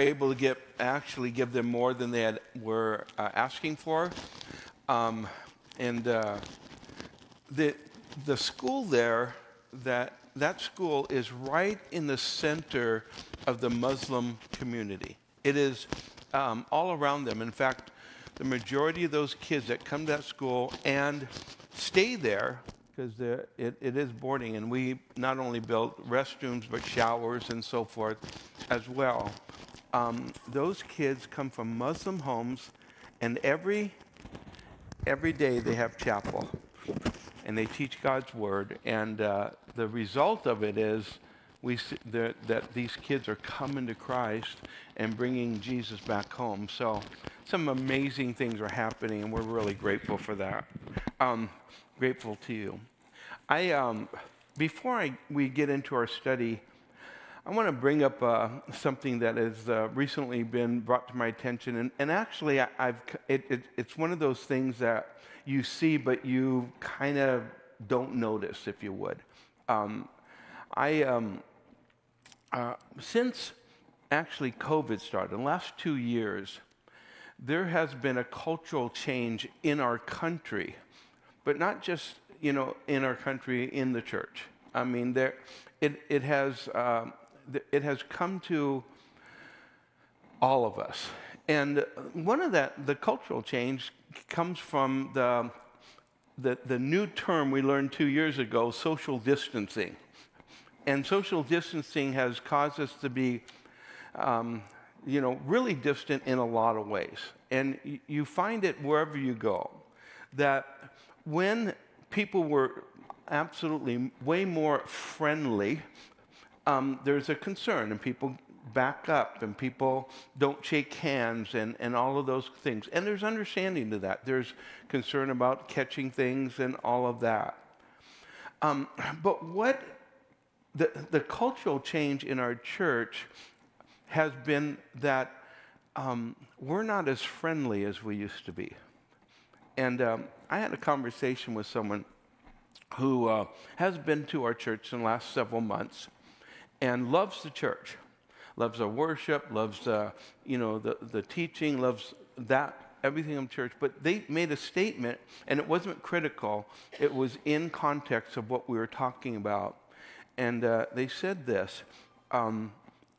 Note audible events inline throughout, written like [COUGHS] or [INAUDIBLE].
able to get actually give them more than they had, were uh, asking for. Um, and uh, the, the school there, that, that school is right in the center of the Muslim community. It is um, all around them. In fact, the majority of those kids that come to that school and stay there, because it, it is boarding, and we not only built restrooms, but showers and so forth as well. Um, those kids come from Muslim homes, and every, every day they have chapel and they teach God's word. And uh, the result of it is we that, that these kids are coming to Christ and bringing Jesus back home. So some amazing things are happening, and we're really grateful for that. Um, grateful to you. I um, before I, we get into our study, I want to bring up uh, something that has uh, recently been brought to my attention, and, and actually, I, have it, it, it's one of those things that you see, but you kind of don't notice, if you would. Um, I um, uh, since actually COVID started, in the last two years, there has been a cultural change in our country, but not just you know in our country in the church. I mean, there it it has um, it has come to all of us, and one of that the cultural change comes from the the, the new term we learned two years ago, social distancing. And social distancing has caused us to be, um, you know, really distant in a lot of ways. And y- you find it wherever you go that when people were absolutely way more friendly, um, there's a concern, and people back up, and people don't shake hands, and, and all of those things. And there's understanding to that. There's concern about catching things and all of that. Um, but what the, the cultural change in our church has been that um, we're not as friendly as we used to be. And um, I had a conversation with someone who uh, has been to our church in the last several months and loves the church, loves our worship, loves uh, you know the, the teaching, loves that everything in church. But they made a statement, and it wasn't critical. It was in context of what we were talking about and uh, they said this. Um,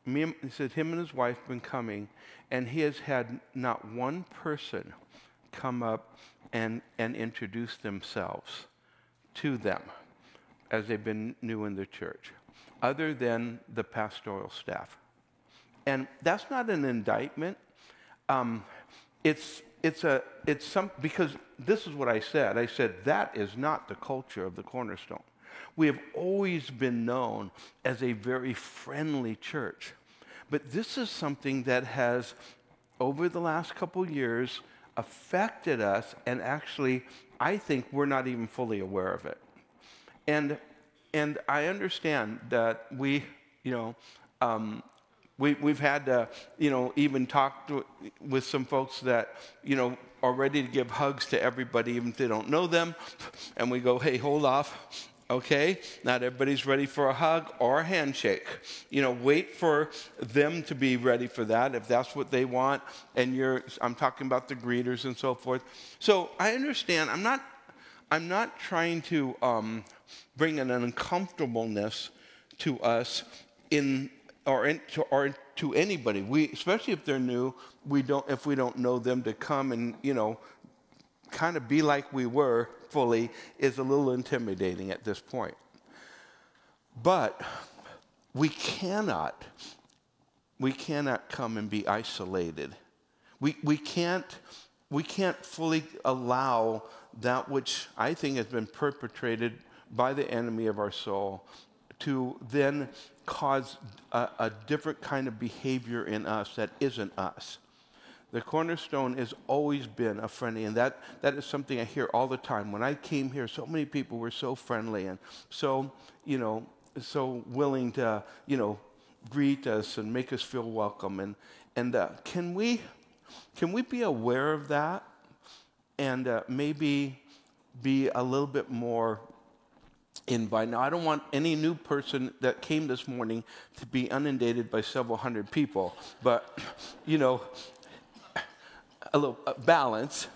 me, he said him and his wife have been coming, and he has had not one person come up and, and introduce themselves to them as they've been new in the church, other than the pastoral staff. And that's not an indictment. Um, it's, it's, a, it's some, because this is what I said. I said, that is not the culture of the cornerstone. We have always been known as a very friendly church. But this is something that has, over the last couple years, affected us, and actually, I think we're not even fully aware of it. And, and I understand that we, you know, um, we, we've had to, you know, even talk to, with some folks that, you know, are ready to give hugs to everybody, even if they don't know them. And we go, hey, hold off okay? Not everybody's ready for a hug or a handshake. You know, wait for them to be ready for that if that's what they want. And you're, I'm talking about the greeters and so forth. So I understand. I'm not, I'm not trying to um, bring an uncomfortableness to us in, or, in, to, or to anybody. We, especially if they're new, we don't, if we don't know them to come and, you know, kind of be like we were fully is a little intimidating at this point. But we cannot, we cannot come and be isolated. We, we, can't, we can't fully allow that which I think has been perpetrated by the enemy of our soul to then cause a, a different kind of behavior in us that isn't us. The cornerstone has always been a friendly, and that, that is something I hear all the time. When I came here, so many people were so friendly and so, you know, so willing to, you know, greet us and make us feel welcome. And, and uh, can, we, can we be aware of that and uh, maybe be a little bit more invite. Now, I don't want any new person that came this morning to be inundated by several hundred people, but, you know, a little balance.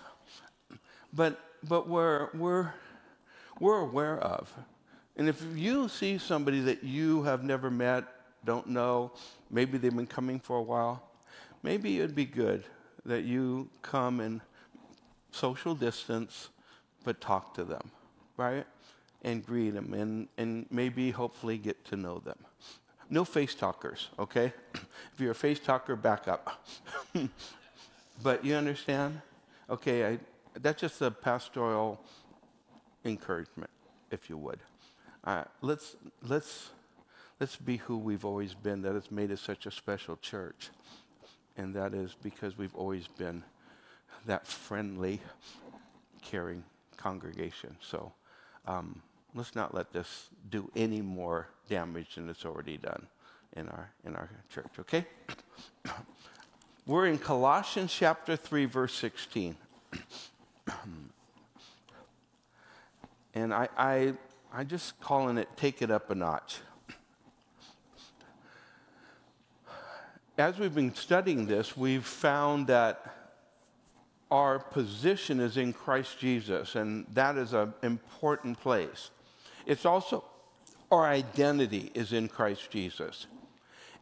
But, but we're, we're, we're aware of. And if you see somebody that you have never met, don't know, maybe they've been coming for a while, maybe it'd be good that you come and social distance, but talk to them, right? And greet them and, and maybe hopefully get to know them. No face talkers, okay? [CLEARS THROAT] if you're a face talker, back up. [LAUGHS] but you understand? Okay, I, that's just a pastoral encouragement, if you would. Uh, let's, let's, let's be who we've always been that has made us such a special church. And that is because we've always been that friendly, caring congregation. So um, let's not let this do any more damage than it's already done in our, in our church, okay? [COUGHS] We're in Colossians chapter 3, verse 16. [COUGHS] and I, I, I just calling it take it up a notch. [COUGHS] As we've been studying this, we've found that our position is in Christ Jesus, and that is an important place. It's also our identity is in Christ Jesus.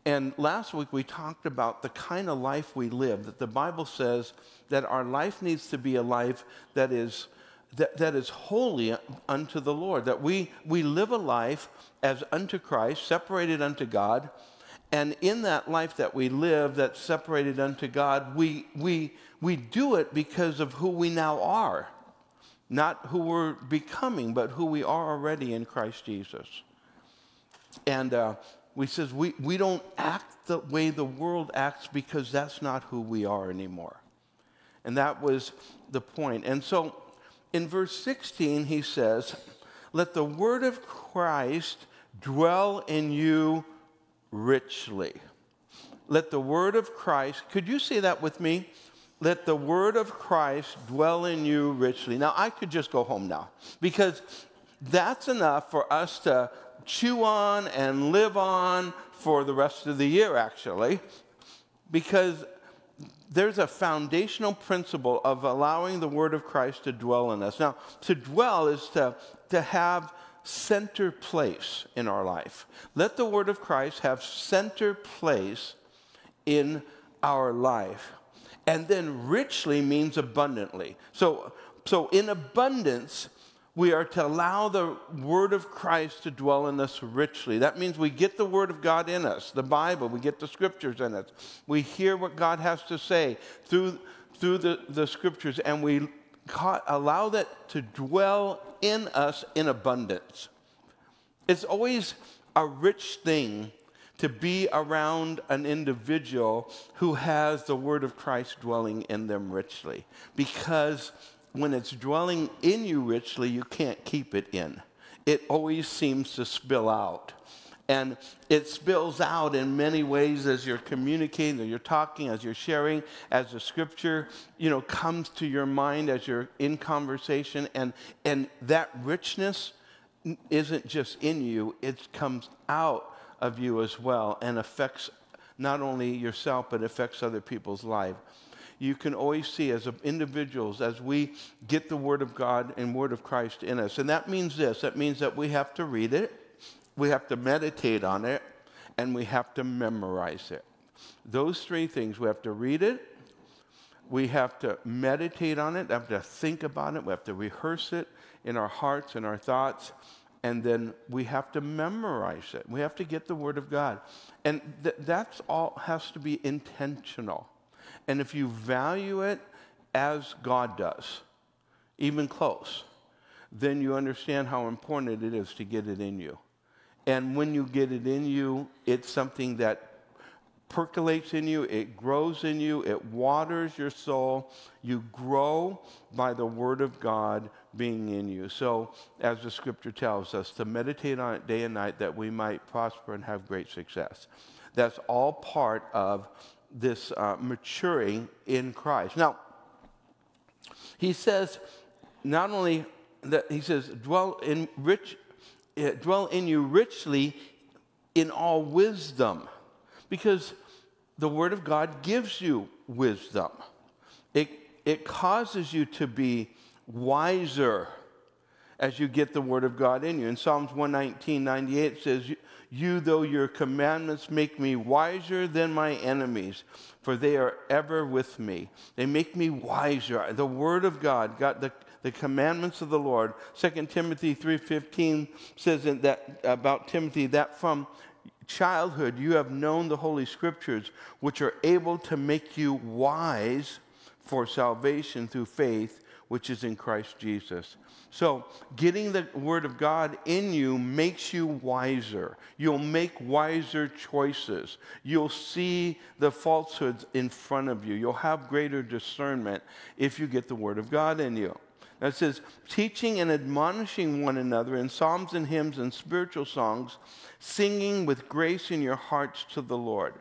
And last week we talked about the kind of life we live, that the Bible says that our life needs to be a life that is, that, that is holy unto the Lord, that we, we live a life as unto Christ, separated unto God. And in that life that we live, that's separated unto God, we, we, we do it because of who we now are. Not who we're becoming, but who we are already in Christ Jesus. And uh, we says we, we don't act the way the world acts because that's not who we are anymore. And that was the point. And so in verse 16, he says, Let the word of Christ dwell in you richly. Let the word of Christ, could you say that with me? Let the word of Christ dwell in you richly. Now, I could just go home now because that's enough for us to chew on and live on for the rest of the year, actually, because there's a foundational principle of allowing the word of Christ to dwell in us. Now, to dwell is to, to have center place in our life. Let the word of Christ have center place in our life. And then richly means abundantly. So, so in abundance, we are to allow the word of Christ to dwell in us richly. That means we get the word of God in us, the Bible, we get the scriptures in us. We hear what God has to say through, through the, the scriptures, and we allow that to dwell in us in abundance. It's always a rich thing to be around an individual who has the word of Christ dwelling in them richly. Because when it's dwelling in you richly, you can't keep it in. It always seems to spill out. And it spills out in many ways as you're communicating, as you're talking, as you're sharing, as the scripture, you know, comes to your mind as you're in conversation. And, and that richness isn't just in you, it comes out of you as well and affects not only yourself, but affects other people's life. You can always see as individuals, as we get the Word of God and Word of Christ in us. And that means this that means that we have to read it, we have to meditate on it, and we have to memorize it. Those three things we have to read it, we have to meditate on it, we have to think about it, we have to rehearse it in our hearts and our thoughts, and then we have to memorize it. We have to get the Word of God. And th- that's all has to be intentional. And if you value it as God does, even close, then you understand how important it is to get it in you. And when you get it in you, it's something that percolates in you, it grows in you, it waters your soul. You grow by the Word of God being in you. So, as the scripture tells us, to meditate on it day and night that we might prosper and have great success. That's all part of this uh, maturing in Christ. Now, he says, not only that, he says, dwell in rich eh, dwell in you richly in all wisdom. Because the Word of God gives you wisdom. It, it causes you to be wiser as you get the Word of God in you. In Psalms 119, 98 says, You, though your commandments make me wiser than my enemies, for they are ever with me. They make me wiser. The Word of God, got the, the commandments of the Lord. 2 Timothy 3.15 says that about Timothy that from childhood you have known the Holy Scriptures, which are able to make you wise for salvation through faith, which is in Christ Jesus. So, getting the Word of God in you makes you wiser. You'll make wiser choices. You'll see the falsehoods in front of you. You'll have greater discernment if you get the Word of God in you. Now it says, teaching and admonishing one another in psalms and hymns and spiritual songs, singing with grace in your hearts to the Lord.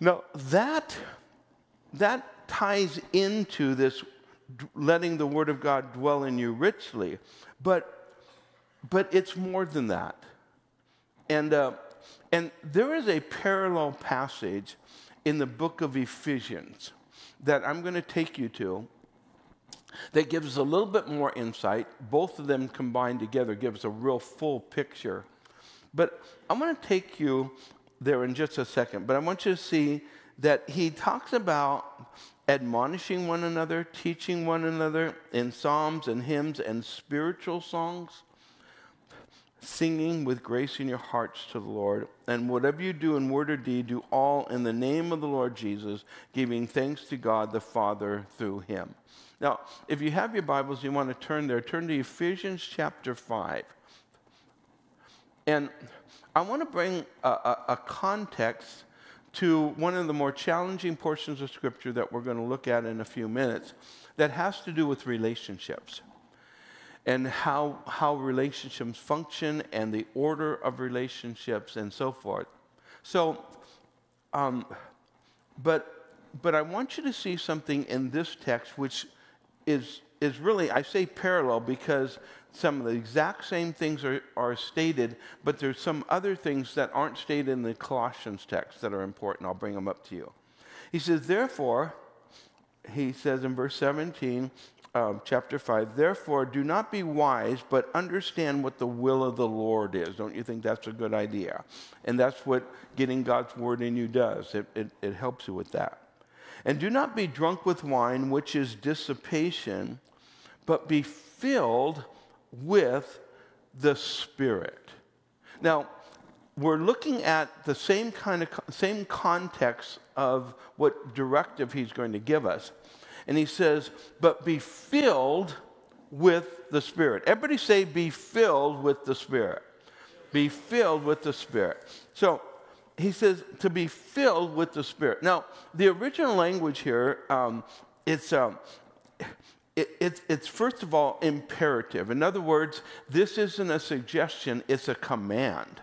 Now, that, that ties into this letting the Word of God dwell in you richly. But, but it's more than that. And, uh, and there is a parallel passage in the book of Ephesians that I'm going to take you to that gives us a little bit more insight. Both of them combined together give us a real full picture. But I'm going to take you there in just a second, but I want you to see that he talks about admonishing one another, teaching one another in psalms and hymns and spiritual songs, singing with grace in your hearts to the Lord. And whatever you do in word or deed, do all in the name of the Lord Jesus, giving thanks to God the Father through him. Now, if you have your Bibles, you want to turn there, turn to Ephesians chapter 5. And I want to bring a, a, a context to one of the more challenging portions of Scripture that we're going to look at in a few minutes that has to do with relationships and how, how relationships function and the order of relationships and so forth. So, um, but, but I want you to see something in this text which is, is really, I say parallel because some of the exact same things are, are stated, but there's some other things that aren't stated in the Colossians text that are important. I'll bring them up to you. He says, therefore, he says in verse 17, um, chapter 5, therefore do not be wise, but understand what the will of the Lord is. Don't you think that's a good idea? And that's what getting God's word in you does. It, it, it helps you with that. And do not be drunk with wine, which is dissipation, but be filled with the Spirit. Now, we're looking at the same kind of same context of what directive he's going to give us. And he says, but be filled with the Spirit. Everybody say, be filled with the Spirit. Be filled with the Spirit. So he says to be filled with the Spirit. Now, the original language here, um, it's, um, it, it, it's first of all imperative. In other words, this isn't a suggestion, it's a command.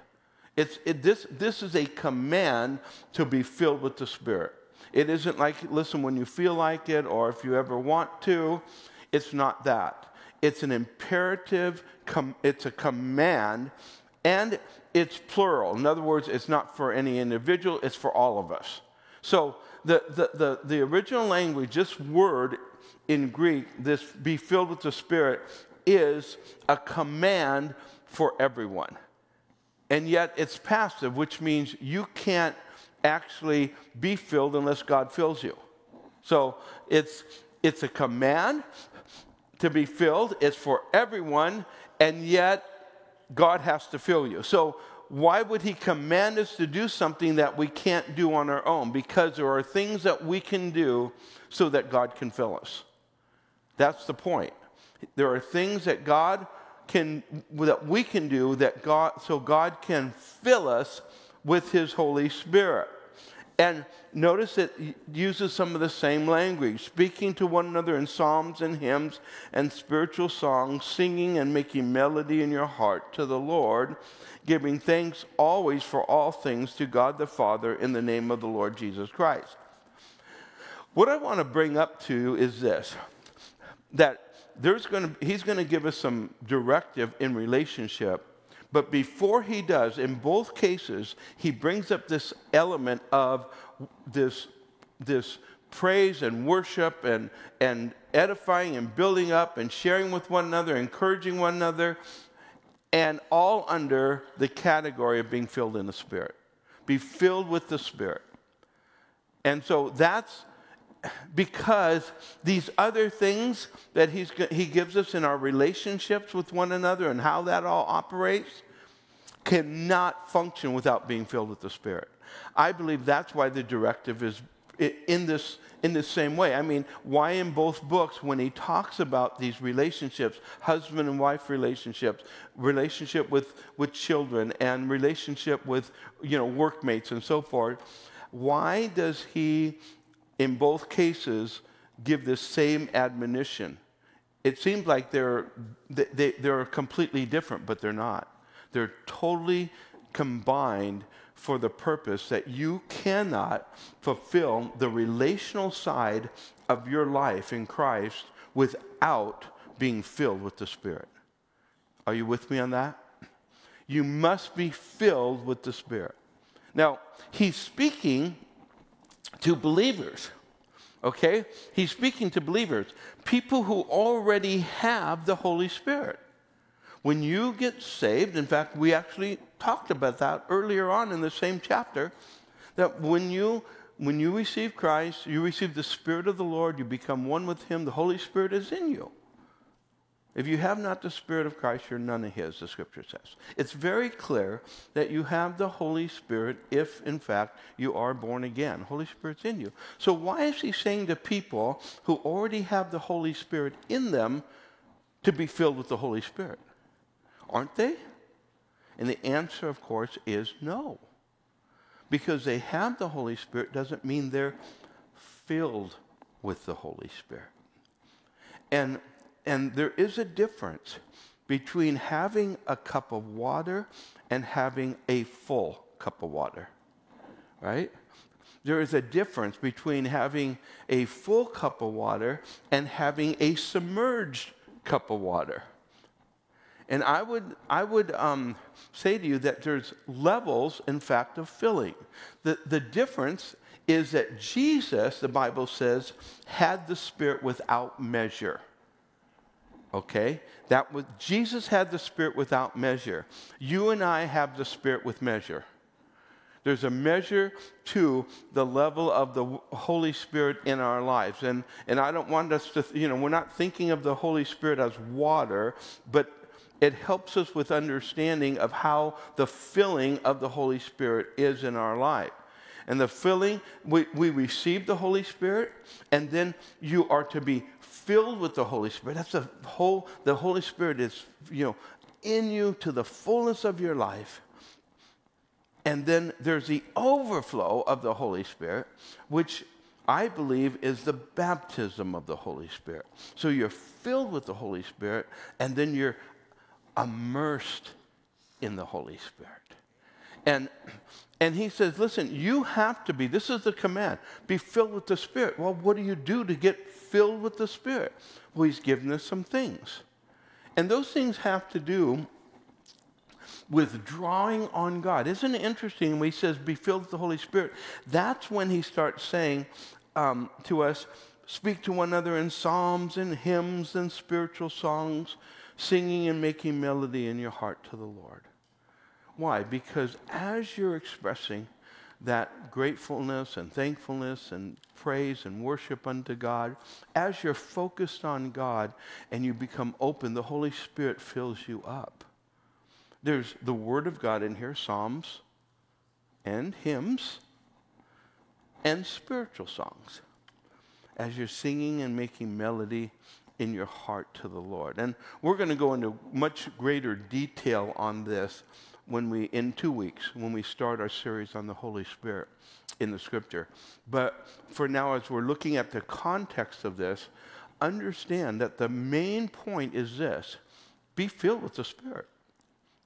It's, it, this, this is a command to be filled with the Spirit. It isn't like, listen, when you feel like it or if you ever want to. It's not that. It's an imperative, com- it's a command, and it's plural. In other words, it's not for any individual, it's for all of us. So the, the, the, the original language, this word in Greek, this be filled with the Spirit, is a command for everyone. And yet it's passive, which means you can't actually be filled unless God fills you. So it's, it's a command to be filled, it's for everyone, and yet God has to fill you. So why would he command us to do something that we can't do on our own? Because there are things that we can do so that God can fill us. That's the point. There are things that God can that we can do that God so God can fill us with his Holy Spirit. And notice it uses some of the same language, speaking to one another in psalms and hymns and spiritual songs, singing and making melody in your heart to the Lord, giving thanks always for all things to God the Father in the name of the Lord Jesus Christ. What I want to bring up to you is this that there's going to, he's going to give us some directive in relationship But before he does, in both cases, he brings up this element of this, this praise and worship and, and edifying and building up and sharing with one another, encouraging one another, and all under the category of being filled in the Spirit. Be filled with the Spirit. And so that's because these other things that he's, he gives us in our relationships with one another and how that all operates cannot function without being filled with the Spirit. I believe that's why the directive is in this in the same way. I mean, why in both books, when he talks about these relationships, husband and wife relationships, relationship with, with children, and relationship with you know workmates and so forth, why does he in both cases give this same admonition? It seems like they're, they, they're completely different, but they're not. They're totally combined for the purpose that you cannot fulfill the relational side of your life in Christ without being filled with the Spirit. Are you with me on that? You must be filled with the Spirit. Now, he's speaking to believers, okay? He's speaking to believers, people who already have the Holy Spirit. When you get saved, in fact, we actually talked about that earlier on in the same chapter, that when you when you receive Christ, you receive the Spirit of the Lord, you become one with Him, the Holy Spirit is in you. If you have not the Spirit of Christ, you're none of His, the scripture says. It's very clear that you have the Holy Spirit if, in fact, you are born again. Holy Spirit's in you. So, why is He saying to people who already have the Holy Spirit in them to be filled with the Holy Spirit? Aren't they? And the answer, of course, is no. Because they have the Holy Spirit doesn't mean they're filled with the Holy Spirit. And, and there is a difference between having a cup of water and having a full cup of water, right? There is a difference between having a full cup of water and having a submerged cup of water. And I would, I would um, say to you that there's levels, in fact, of filling. The, the difference is that Jesus, the Bible says, had the Spirit without measure. Okay? That was, Jesus had the Spirit without measure. You and I have the Spirit with measure. There's a measure to the level of the Holy Spirit in our lives. And, and I don't want us to, you know, we're not thinking of the Holy Spirit as water, but it helps us with understanding of how the filling of the Holy Spirit is in our life. And the filling, we, we receive the Holy Spirit, and then you are to be filled with the Holy Spirit. That's the whole, the Holy Spirit is, you know, in you to the fullness of your life. And then there's the overflow of the Holy Spirit, which I believe is the baptism of the Holy Spirit. So you're filled with the Holy Spirit, and then you're immersed in the Holy Spirit. And, and he says, listen, you have to be, this is the command, be filled with the Spirit. Well, what do you do to get filled with the Spirit? Well, he's given us some things. And those things have to do with drawing on God. Isn't it interesting when he says, be filled with the Holy Spirit? That's when he starts saying um, to us, speak to one another in psalms and hymns and spiritual songs singing and making melody in your heart to the Lord. Why? Because as you're expressing that gratefulness and thankfulness and praise and worship unto God, as you're focused on God and you become open, the Holy Spirit fills you up. There's the Word of God in here, Psalms and hymns and spiritual songs. As you're singing and making melody in your heart to the Lord. And we're going to go into much greater detail on this when we in 2 weeks when we start our series on the Holy Spirit in the scripture. But for now as we're looking at the context of this, understand that the main point is this. Be filled with the Spirit.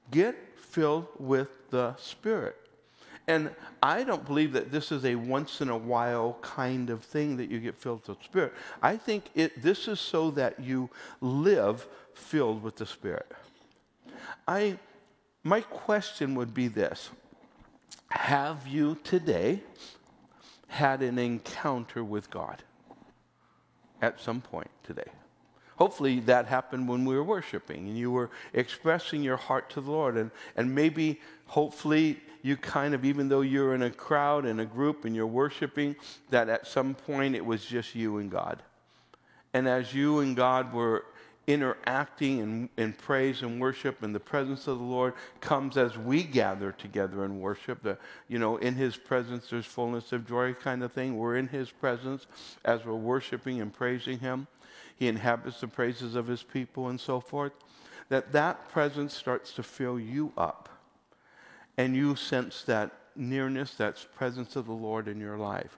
Get filled with the Spirit. And I don't believe that this is a once in a while kind of thing that you get filled with the Spirit. I think it, this is so that you live filled with the Spirit. I, my question would be this Have you today had an encounter with God at some point today? Hopefully that happened when we were worshiping and you were expressing your heart to the Lord. And, and maybe, hopefully, you kind of, even though you're in a crowd, and a group, and you're worshiping, that at some point it was just you and God. And as you and God were interacting in, in praise and worship and the presence of the Lord comes as we gather together and worship. The, you know, in His presence there's fullness of joy kind of thing. We're in His presence as we're worshiping and praising Him. He inhabits the praises of His people and so forth. That that presence starts to fill you up, and you sense that nearness, that presence of the Lord in your life.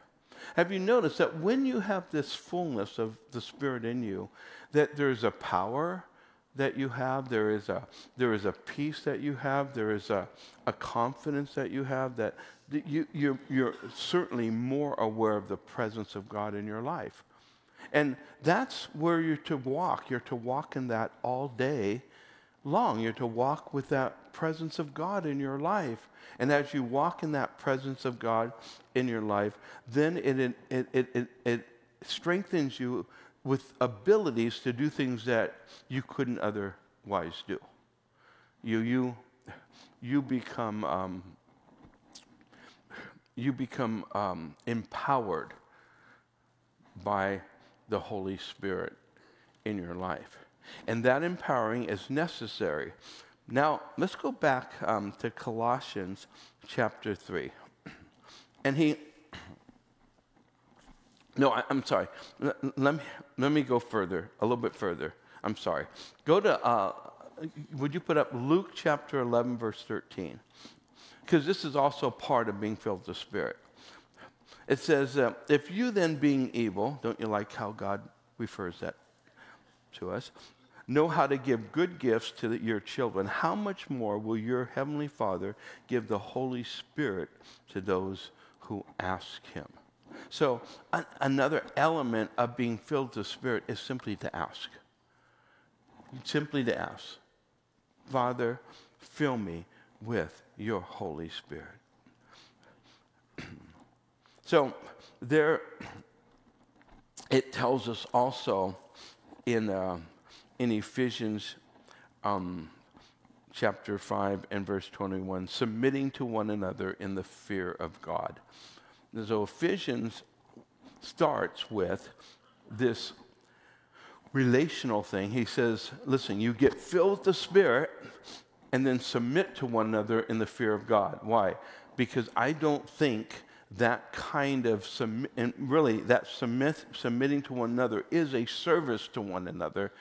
Have you noticed that when you have this fullness of the Spirit in you, that there's a power that you have, there is a, there is a peace that you have, there is a, a confidence that you have, that you, you're, you're certainly more aware of the presence of God in your life. And that's where you're to walk. You're to walk in that all day long. You're to walk with that presence of God in your life. And as you walk in that presence of God in your life, then it, it, it, it, it strengthens you with abilities to do things that you couldn't otherwise do. You, you, you become, um, you become um, empowered by the Holy Spirit in your life. And that empowering is necessary. Now, let's go back um, to Colossians chapter 3. And he, [CLEARS THROAT] no, I, am sorry. Let, let, me, let me go further, a little bit further. I'm sorry. Go to, uh, would you put up Luke chapter 11, verse 13? Because this is also part of being filled with the Spirit. It says, uh, If you then, being evil, don't you like how God refers that to us, know how to give good gifts to your children, how much more will your heavenly Father give the Holy Spirit to those who ask him? So, an, another element of being filled with the Spirit is simply to ask. Simply to ask, Father, fill me with your Holy Spirit. [CLEARS THROAT] so, there, it tells us also in. Uh, in Ephesians um, chapter 5 and verse 21 submitting to one another in the fear of God. So Ephesians starts with this relational thing. He says, listen, you get filled with the Spirit and then submit to one another in the fear of God. Why? Because I don't think that kind of and really that submit, submitting to one another is a service to one another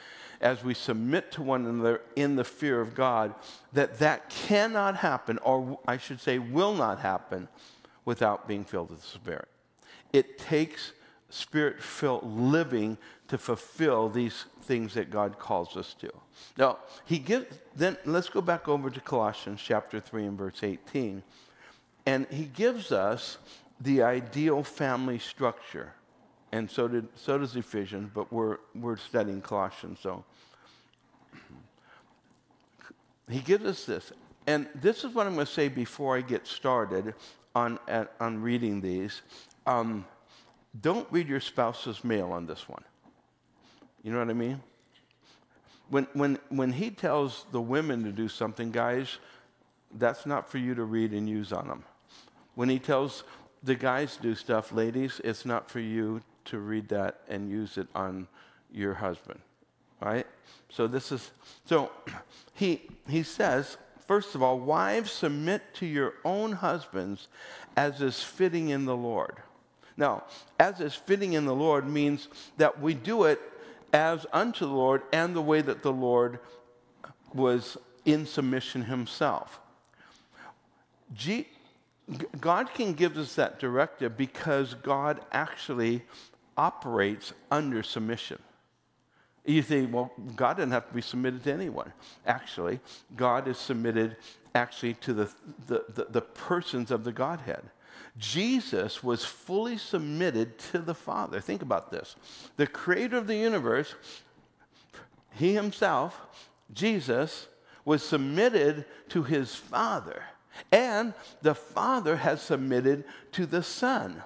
as we submit to one another in the fear of God, that that cannot happen, or I should say, will not happen, without being filled with the Spirit. It takes spirit filled living to fulfill these things that God calls us to. Now, he gives, then let's go back over to Colossians chapter 3 and verse 18. And he gives us the ideal family structure and so did so does Ephesians, but we're we're studying Colossians, so he gives us this. And this is what I'm going to say before I get started on, on reading these. Um, don't read your spouse's mail on this one. You know what I mean? When, when, when he tells the women to do something, guys, that's not for you to read and use on them. When he tells the guys do stuff, ladies, it's not for you to read that and use it on your husband, right? So this is so [CLEARS THROAT] he he says first of all, wives submit to your own husbands as is fitting in the Lord. Now, as is fitting in the Lord means that we do it as unto the Lord and the way that the Lord was in submission himself. G- God can give us that directive because God actually operates under submission. You think, well, God doesn't have to be submitted to anyone. Actually, God is submitted actually to the, the, the, the persons of the Godhead. Jesus was fully submitted to the Father. Think about this. The creator of the universe, he himself, Jesus, was submitted to his Father, and the Father has submitted to the Son,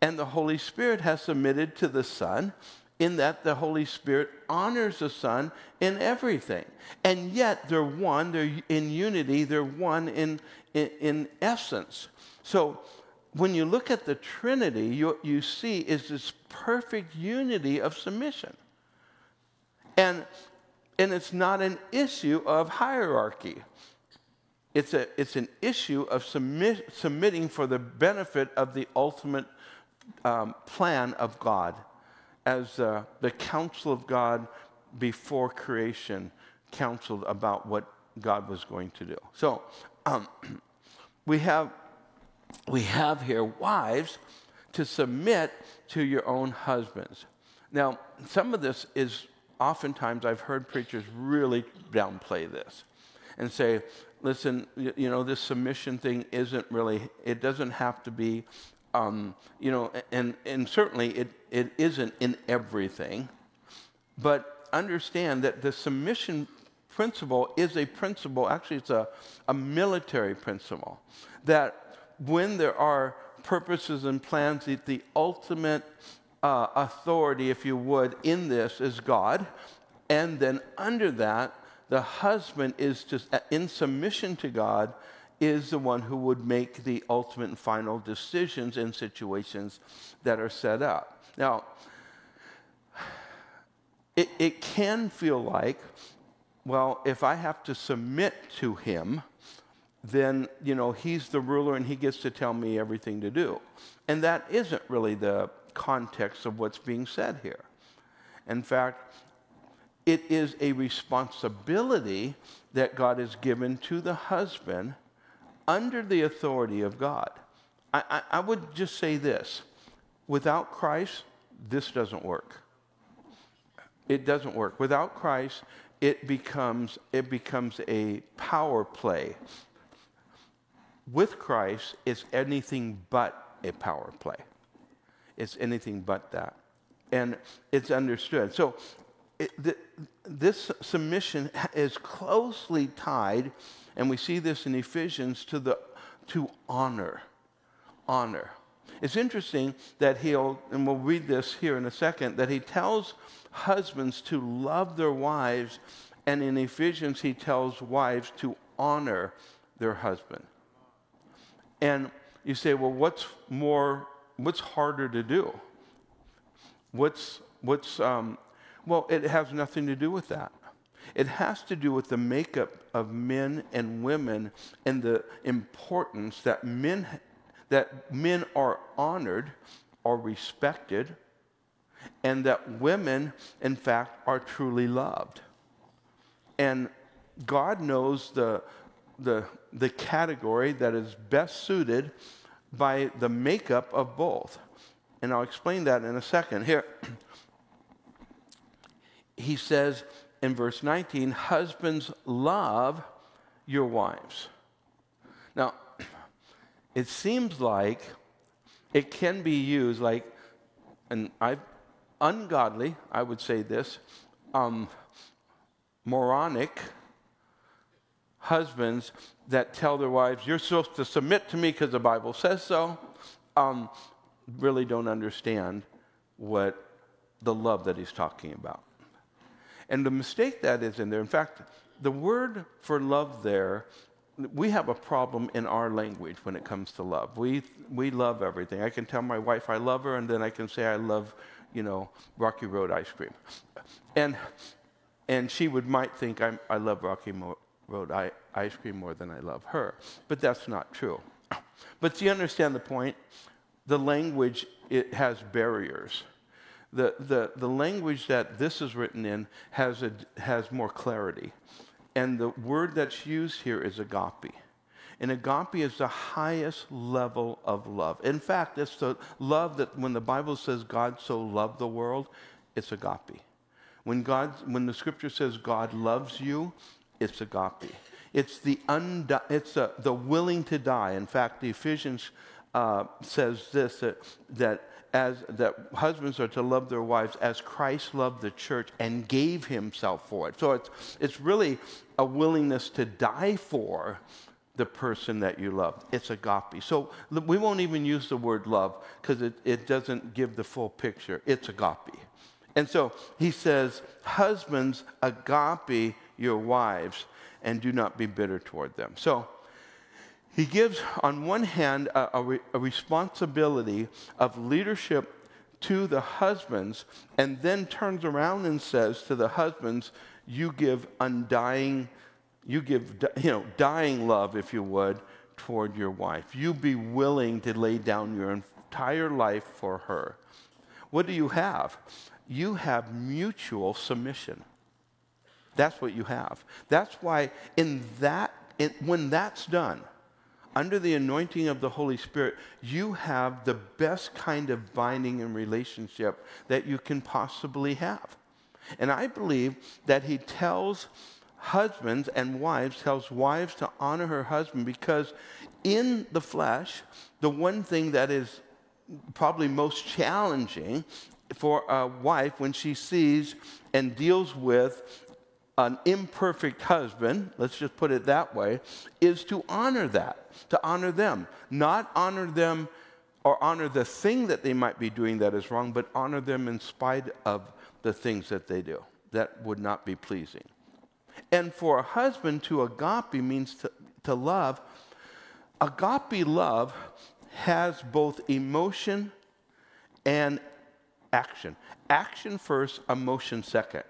and the Holy Spirit has submitted to the Son, in that the Holy Spirit honors the Son in everything. And yet they're one, they're in unity, they're one in, in, in essence. So when you look at the Trinity, you, you see is this perfect unity of submission. And, and it's not an issue of hierarchy. It's, a, it's an issue of submit, submitting for the benefit of the ultimate um, plan of God as uh, the counsel of God before creation counseled about what God was going to do. So um, [CLEARS THROAT] we, have, we have here wives to submit to your own husbands. Now, some of this is oftentimes I've heard preachers really downplay this and say, listen, you know, this submission thing isn't really, it doesn't have to be um, you know, and, and certainly it, it isn't in everything, but understand that the submission principle is a principle, actually, it's a, a military principle, that when there are purposes and plans, the, the ultimate uh, authority, if you would, in this is God. And then under that, the husband is just uh, in submission to God is the one who would make the ultimate and final decisions in situations that are set up. Now, it, it can feel like, well, if I have to submit to him, then, you know, he's the ruler and he gets to tell me everything to do. And that isn't really the context of what's being said here. In fact, it is a responsibility that God has given to the husband under the authority of God. I, I, I would just say this without Christ, this doesn't work. It doesn't work. Without Christ, it becomes, it becomes a power play. With Christ, it's anything but a power play. It's anything but that. And it's understood. So it, the, this submission is closely tied and we see this in Ephesians to, the, to honor. Honor. It's interesting that he'll, and we'll read this here in a second, that he tells husbands to love their wives, and in Ephesians, he tells wives to honor their husband. And you say, well, what's more, what's harder to do? What's, what's, um, well, it has nothing to do with that. It has to do with the makeup of men and women and the importance that men, that men are honored are respected, and that women, in fact, are truly loved. And God knows the, the, the category that is best suited by the makeup of both. And I'll explain that in a second. Here, he says, in verse 19, husbands love your wives. Now, it seems like it can be used like, and I, ungodly, I would say this, um, moronic husbands that tell their wives, you're supposed to submit to me because the Bible says so, um, really don't understand what the love that he's talking about. And the mistake that is in there, in fact, the word for love there, we have a problem in our language when it comes to love. We, we love everything. I can tell my wife I love her, and then I can say I love, you know, Rocky Road ice cream. And, and she would might think I'm, I love Rocky Mo- Road I, ice cream more than I love her. But that's not true. But do you understand the point? The language, it has barriers the, the, the language that this is written in has, a, has more clarity. And the word that's used here is agape. And agape is the highest level of love. In fact, it's the love that when the Bible says God so loved the world, it's agape. When, God, when the scripture says God loves you, it's agape. It's the, undi- it's the willing to die. In fact, the Ephesians uh, says this that, that as that husbands are to love their wives as Christ loved the church and gave himself for it. So it's, it's really a willingness to die for the person that you love. It's agape. So we won't even use the word love because it, it doesn't give the full picture. It's agape. And so he says, Husbands, agape your wives and do not be bitter toward them. So he gives, on one hand, a, a, re, a responsibility of leadership to the husbands and then turns around and says to the husbands, You give undying you give, you know, dying love, if you would, toward your wife. You be willing to lay down your entire life for her. What do you have? You have mutual submission. That's what you have. That's why, in that, in, when that's done, under the anointing of the Holy Spirit, you have the best kind of binding and relationship that you can possibly have. And I believe that he tells husbands and wives, tells wives to honor her husband because in the flesh, the one thing that is probably most challenging for a wife when she sees and deals with an imperfect husband, let's just put it that way, is to honor that, to honor them. Not honor them or honor the thing that they might be doing that is wrong, but honor them in spite of the things that they do that would not be pleasing. And for a husband to agape means to, to love. Agape love has both emotion and action. Action first, emotion second.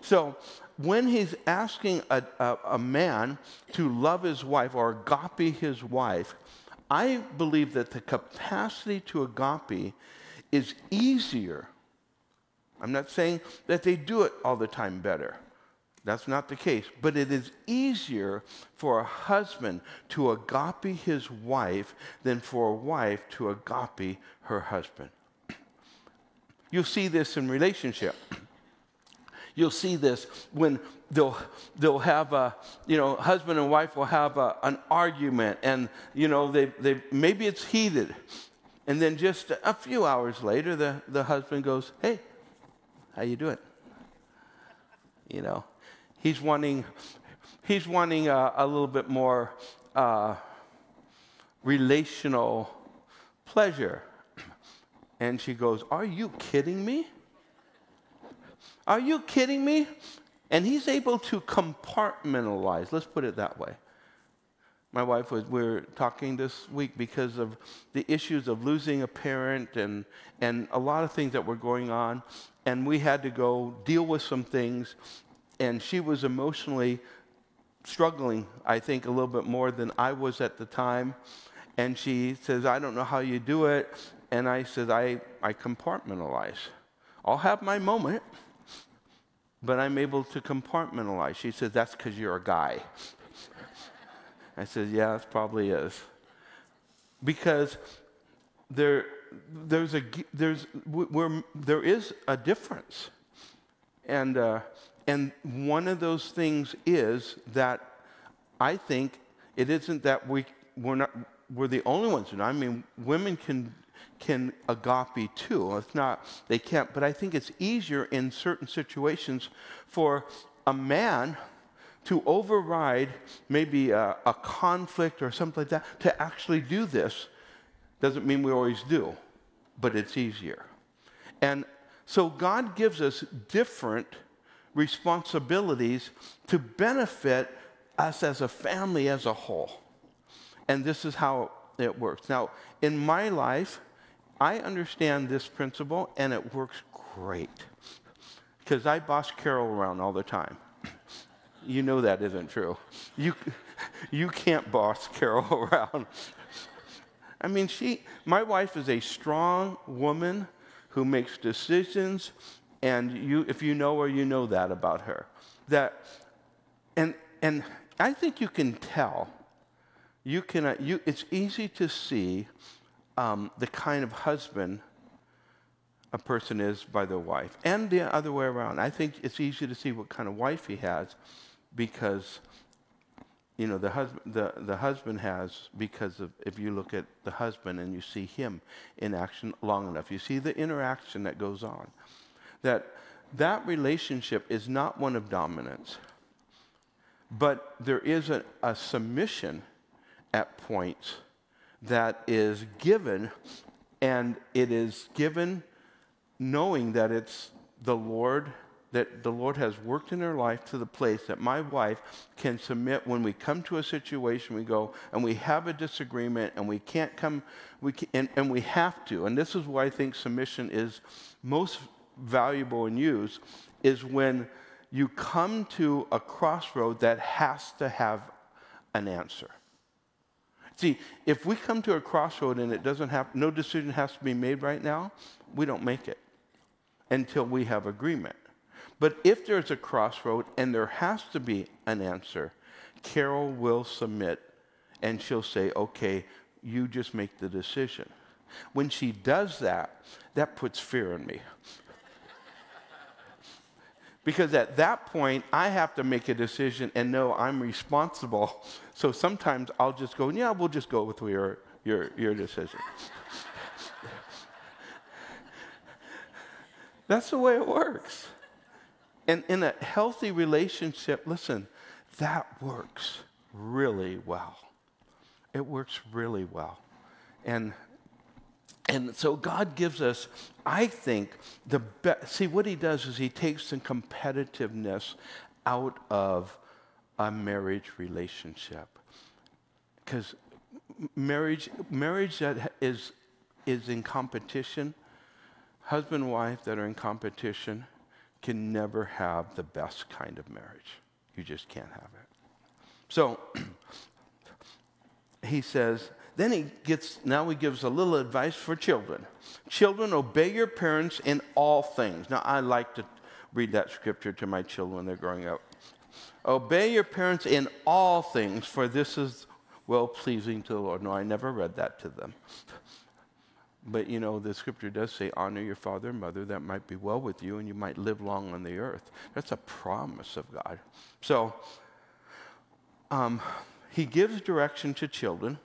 So when he's asking a, a, a, man to love his wife or agape his wife, I believe that the capacity to agape is easier. I'm not saying that they do it all the time better. That's not the case. But it is easier for a husband to agape his wife than for a wife to agape her husband. [CLEARS THROAT] You'll see this in relationship. You'll see this when they'll, they'll have a, you know, husband and wife will have a, an argument and, you know, they, they, maybe it's heated. And then just a few hours later, the, the husband goes, hey, how you doing? You know, he's wanting, he's wanting a, a little bit more uh, relational pleasure. And she goes, Are you kidding me? Are you kidding me? And he's able to compartmentalize, let's put it that way. My wife was, we were talking this week because of the issues of losing a parent and, and a lot of things that were going on. And we had to go deal with some things and she was emotionally struggling, I think, a little bit more than I was at the time. And she says, I don't know how you do it. And I said, I, I compartmentalize. I'll have my moment, but I'm able to compartmentalize. She said, That's because you're a guy. I said, Yeah, it probably is. Because there, there's a, there's, we're, there is a difference. And, uh, and one of those things is that I think it isn't that we, we're, not, we're the only ones. I mean, women can, can agape too. It's not, they can't, but I think it's easier in certain situations for a man to override maybe a, a, conflict or something like that, to actually do this. Doesn't mean we always do, but it's easier. And so God gives us different responsibilities to benefit us as a family as a whole. And this is how it works. Now, in my life, I understand this principle and it works great because I boss Carol around all the time. You know that isn't true. You, you can't boss Carol [LAUGHS] around. I mean, she, my wife is a strong woman who makes decisions and you, if you know her, you know that about her. That, and, and I think you can tell. You can, uh, you, it's easy to see um, the kind of husband a person is by their wife, and the other way around. I think it's easy to see what kind of wife he has because you know, the husband, the, the husband has because of, if you look at the husband and you see him in action long enough, you see the interaction that goes on. That that relationship is not one of dominance, but there is a, a submission at points that is given, and it is given knowing that it's the Lord that the Lord has worked in her life to the place that my wife can submit when we come to a situation, we go and we have a disagreement and we can't come, we can, and, and we have to. And this is why I think submission is most valuable and used, is when you come to a crossroad that has to have an answer. See, if we come to a crossroad and it doesn't have, no decision has to be made right now, we don't make it until we have agreement. But if there's a crossroad and there has to be an answer, Carol will submit and she'll say, okay, you just make the decision. When she does that, that puts fear in me. Because at that point, I have to make a decision and know I'm responsible. [LAUGHS] So sometimes I'll just go, yeah, we'll just go with your, your, your decision. [LAUGHS] That's the way it works. And in a healthy relationship, listen, that works really well. It works really well. And and so God gives us, I think, the best. See, what He does is He takes the competitiveness out of a marriage relationship. Because marriage, marriage that is, is in competition, husband and wife that are in competition, can never have the best kind of marriage. You just can't have it. So [CLEARS THROAT] he says, then he gets, now he gives a little advice for children. Children, obey your parents in all things. Now, I like to read that scripture to my children when they're growing up. Obey your parents in all things, for this is well pleasing to the Lord. No, I never read that to them. But you know, the scripture does say, honor your father and mother, that might be well with you and you might live long on the earth. That's a promise of God. So, um, he gives direction to children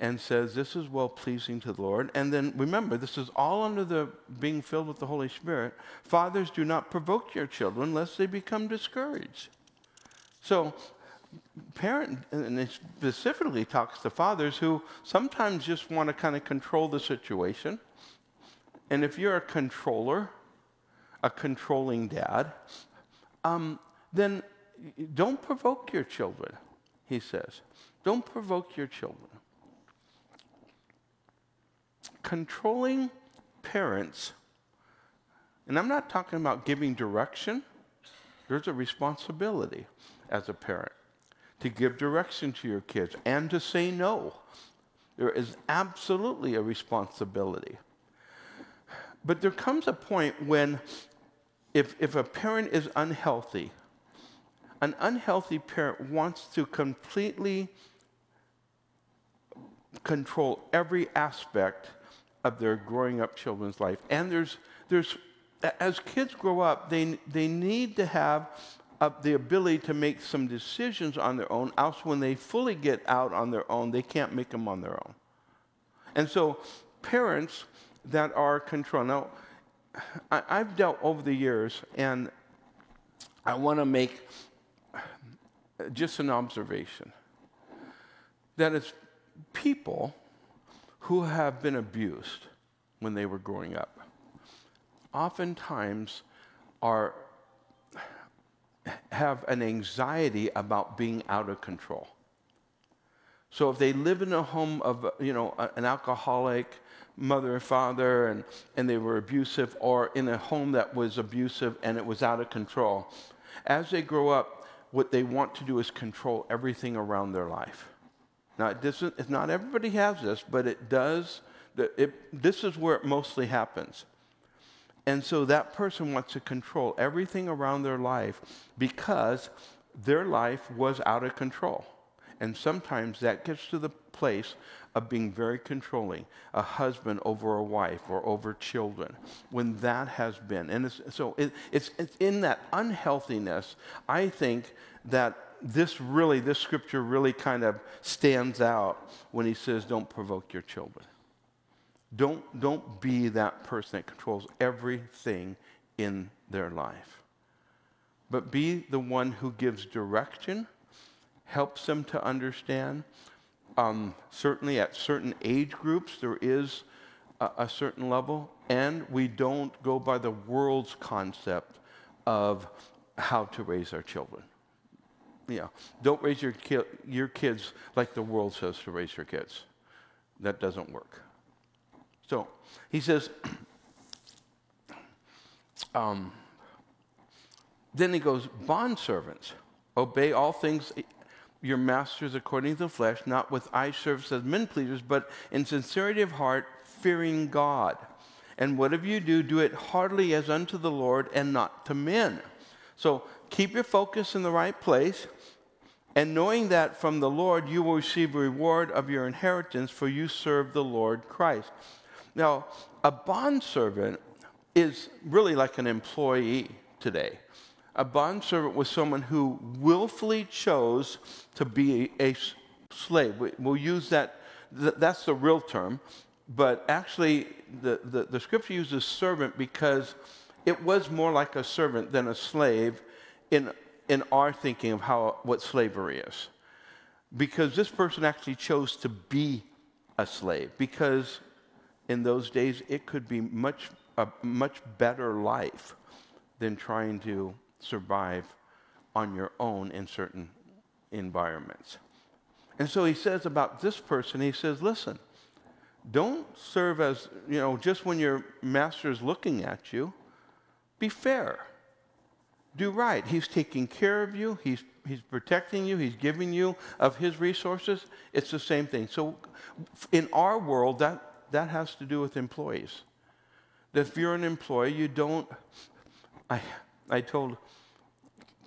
and says, This is well pleasing to the Lord. And then remember, this is all under the being filled with the Holy Spirit. Fathers, do not provoke your children lest they become discouraged. So parent, and it specifically talks to fathers who sometimes just want to kind of control the situation. And if you're a controller, a controlling dad, um, then don't provoke your children, he says. Don't provoke your children. Controlling parents, and I'm not talking about giving direction, there's a responsibility as a parent to give direction to your kids and to say no. There is absolutely a responsibility. But there comes a point when, if, if a parent is unhealthy, an unhealthy parent wants to completely control every aspect of their growing up children's life. And there's, there's as kids grow up, they, they need to have uh, the ability to make some decisions on their own, else when they fully get out on their own, they can't make them on their own. And so parents that are control. Now, I, I've dealt over the years, and I want to make just an observation that it's people who have been abused when they were growing up oftentimes are have an anxiety about being out of control. So if they live in a home of, you know, an alcoholic mother and father and, and they were abusive, or in a home that was abusive and it was out of control, as they grow up, what they want to do is control everything around their life. Now, it's not everybody has this, but it does. It, this is where it mostly happens. And so that person wants to control everything around their life because their life was out of control. And sometimes that gets to the place of being very controlling, a husband over a wife or over children, when that has been. And so it, it's, it's in that unhealthiness, I think, that this really, this scripture really kind of stands out when he says, Don't provoke your children. Don't, don't be that person that controls everything in their life. But be the one who gives direction, helps them to understand. Um, certainly, at certain age groups, there is a, a certain level, and we don't go by the world's concept of how to raise our children. You know, don't raise your, ki- your kids like the world says to raise your kids. That doesn't work. So he says, [CLEARS THROAT] um, then he goes, bondservants, obey all things your masters according to the flesh, not with eye service as men pleasers, but in sincerity of heart, fearing God. And whatever you do, do it heartily as unto the Lord and not to men. So keep your focus in the right place, and knowing that from the Lord you will receive a reward of your inheritance, for you serve the Lord Christ. Now, a bondservant is really like an employee today. A bondservant was someone who willfully chose to be a slave. We'll use that, that's the real term, but actually, the, the, the scripture uses servant because it was more like a servant than a slave in, in our thinking of how, what slavery is. Because this person actually chose to be a slave, because in those days, it could be much, a much better life than trying to survive on your own in certain environments. And so he says about this person, he says, listen, don't serve as, you know, just when your master is looking at you, be fair. Do right. He's taking care of you, he's, he's protecting you, he's giving you of his resources. It's the same thing. So in our world, that that has to do with employees. That if you're an employee, you don't. I, I told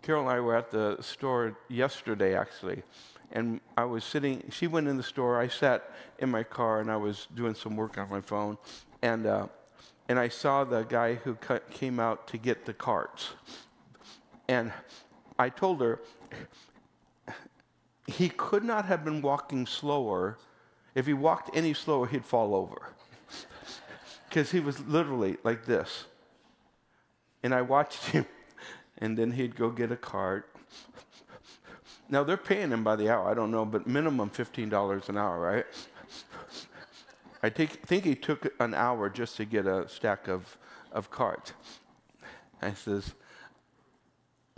Carol and I were at the store yesterday, actually, and I was sitting. She went in the store. I sat in my car and I was doing some work on my phone, and uh, and I saw the guy who cut, came out to get the carts, and I told her he could not have been walking slower if he walked any slower, he'd fall over. Because he was literally like this. And I watched him, and then he'd go get a cart. Now they're paying him by the hour, I don't know, but minimum $15 an hour, right? I take, think he took an hour just to get a stack of, of carts. I says,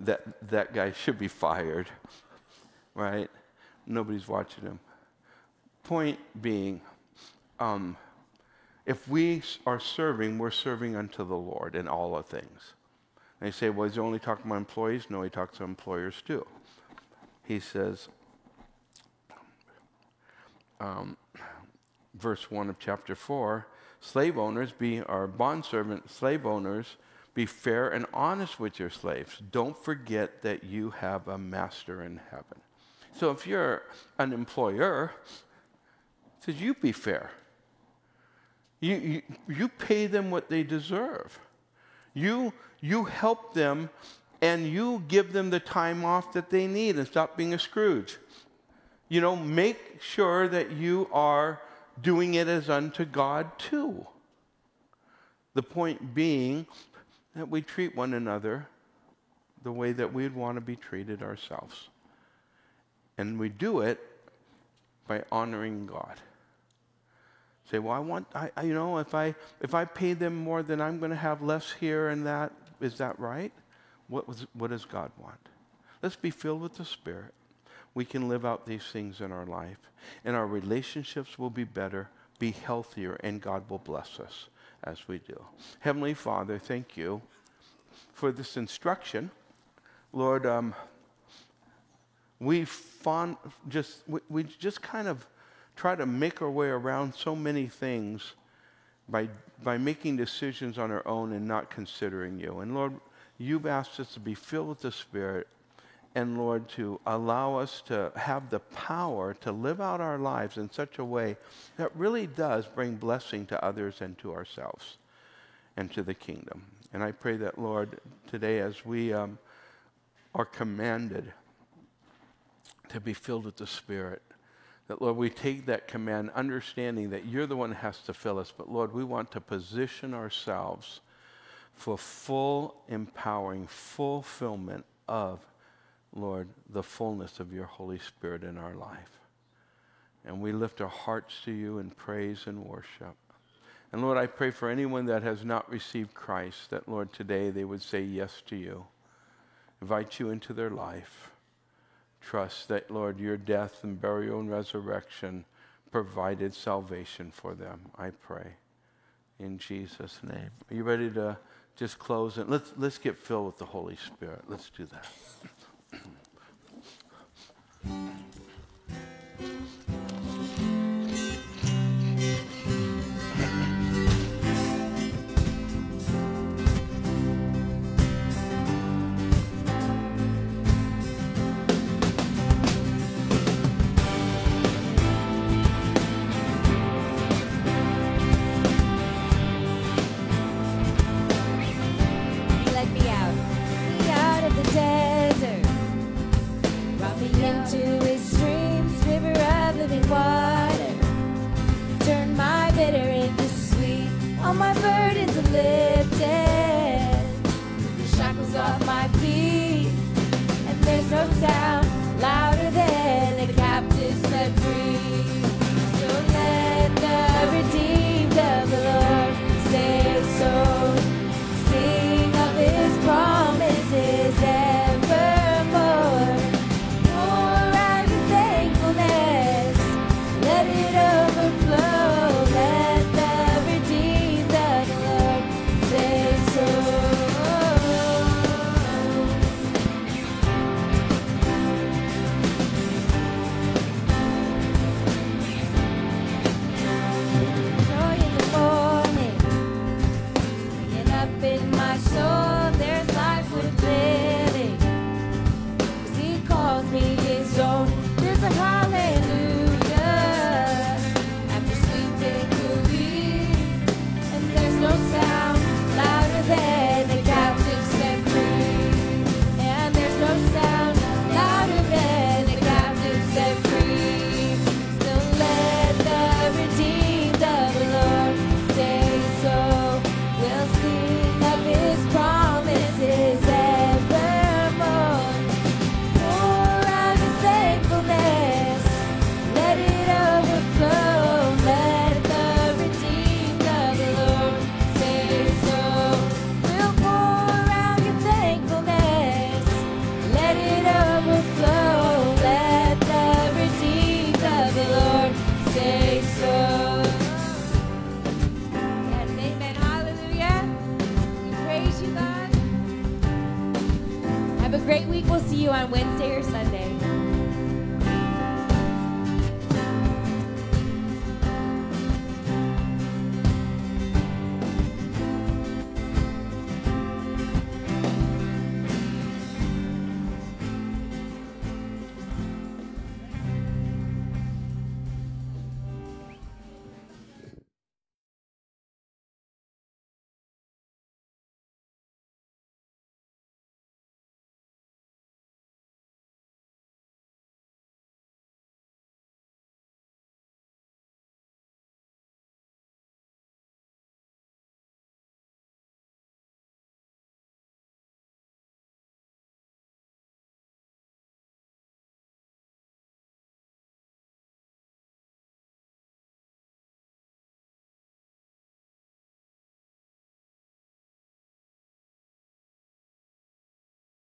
that, that guy [LAUGHS] should be fired, right? Nobody's watching him. Point being, um, if we are serving, we're serving unto the Lord in all of things. And you say, well, he's only talking about employees? No, he talks to employers too. He says, um, verse 1 of chapter 4 slave owners be our bondservant slave owners be fair and honest with your slaves don't forget that you have a master in heaven so if you're an employer says, You be fair. You, you, you pay them what they deserve. You, you help them and you give them the time off that they need and stop being a Scrooge. You know, make sure that you are doing it as unto God too. The point being that we treat one another the way that we'd want to be treated ourselves. And we do it by honoring God. Say, well, I want, I, I, you know, if I, if I pay them more, then I'm going to have less here and that. Is that right? What, was, what does God want? Let's be filled with the Spirit. We can live out these things in our life, and our relationships will be better, be healthier, and God will bless us as we do. Heavenly Father, thank you for this instruction. Lord, um, we fond, just, we, we just kind of try to make our way around so many things by, by making decisions on our own and not considering you. And Lord, you've asked us to be filled with the Spirit and Lord, to allow us to have the power to live out our lives in such a way that really does bring blessing to others and to ourselves and to the kingdom. And I pray that, Lord, today as we um, are commanded to be filled with the Spirit. That, Lord, we take that command, understanding that you're the one who has to fill us. But, Lord, we want to position ourselves for full empowering, fulfillment of, Lord, the fullness of your Holy Spirit in our life. And we lift our hearts to you in praise and worship. And Lord, I pray for anyone that has not received Christ, that, Lord, today they would say yes to you, invite you into their life. Trust that, Lord, your death and burial and resurrection provided salvation for them. I pray. In Jesus' name. Are you ready to just close And Let's, let's get filled with the Holy Spirit. Let's do that. あっ。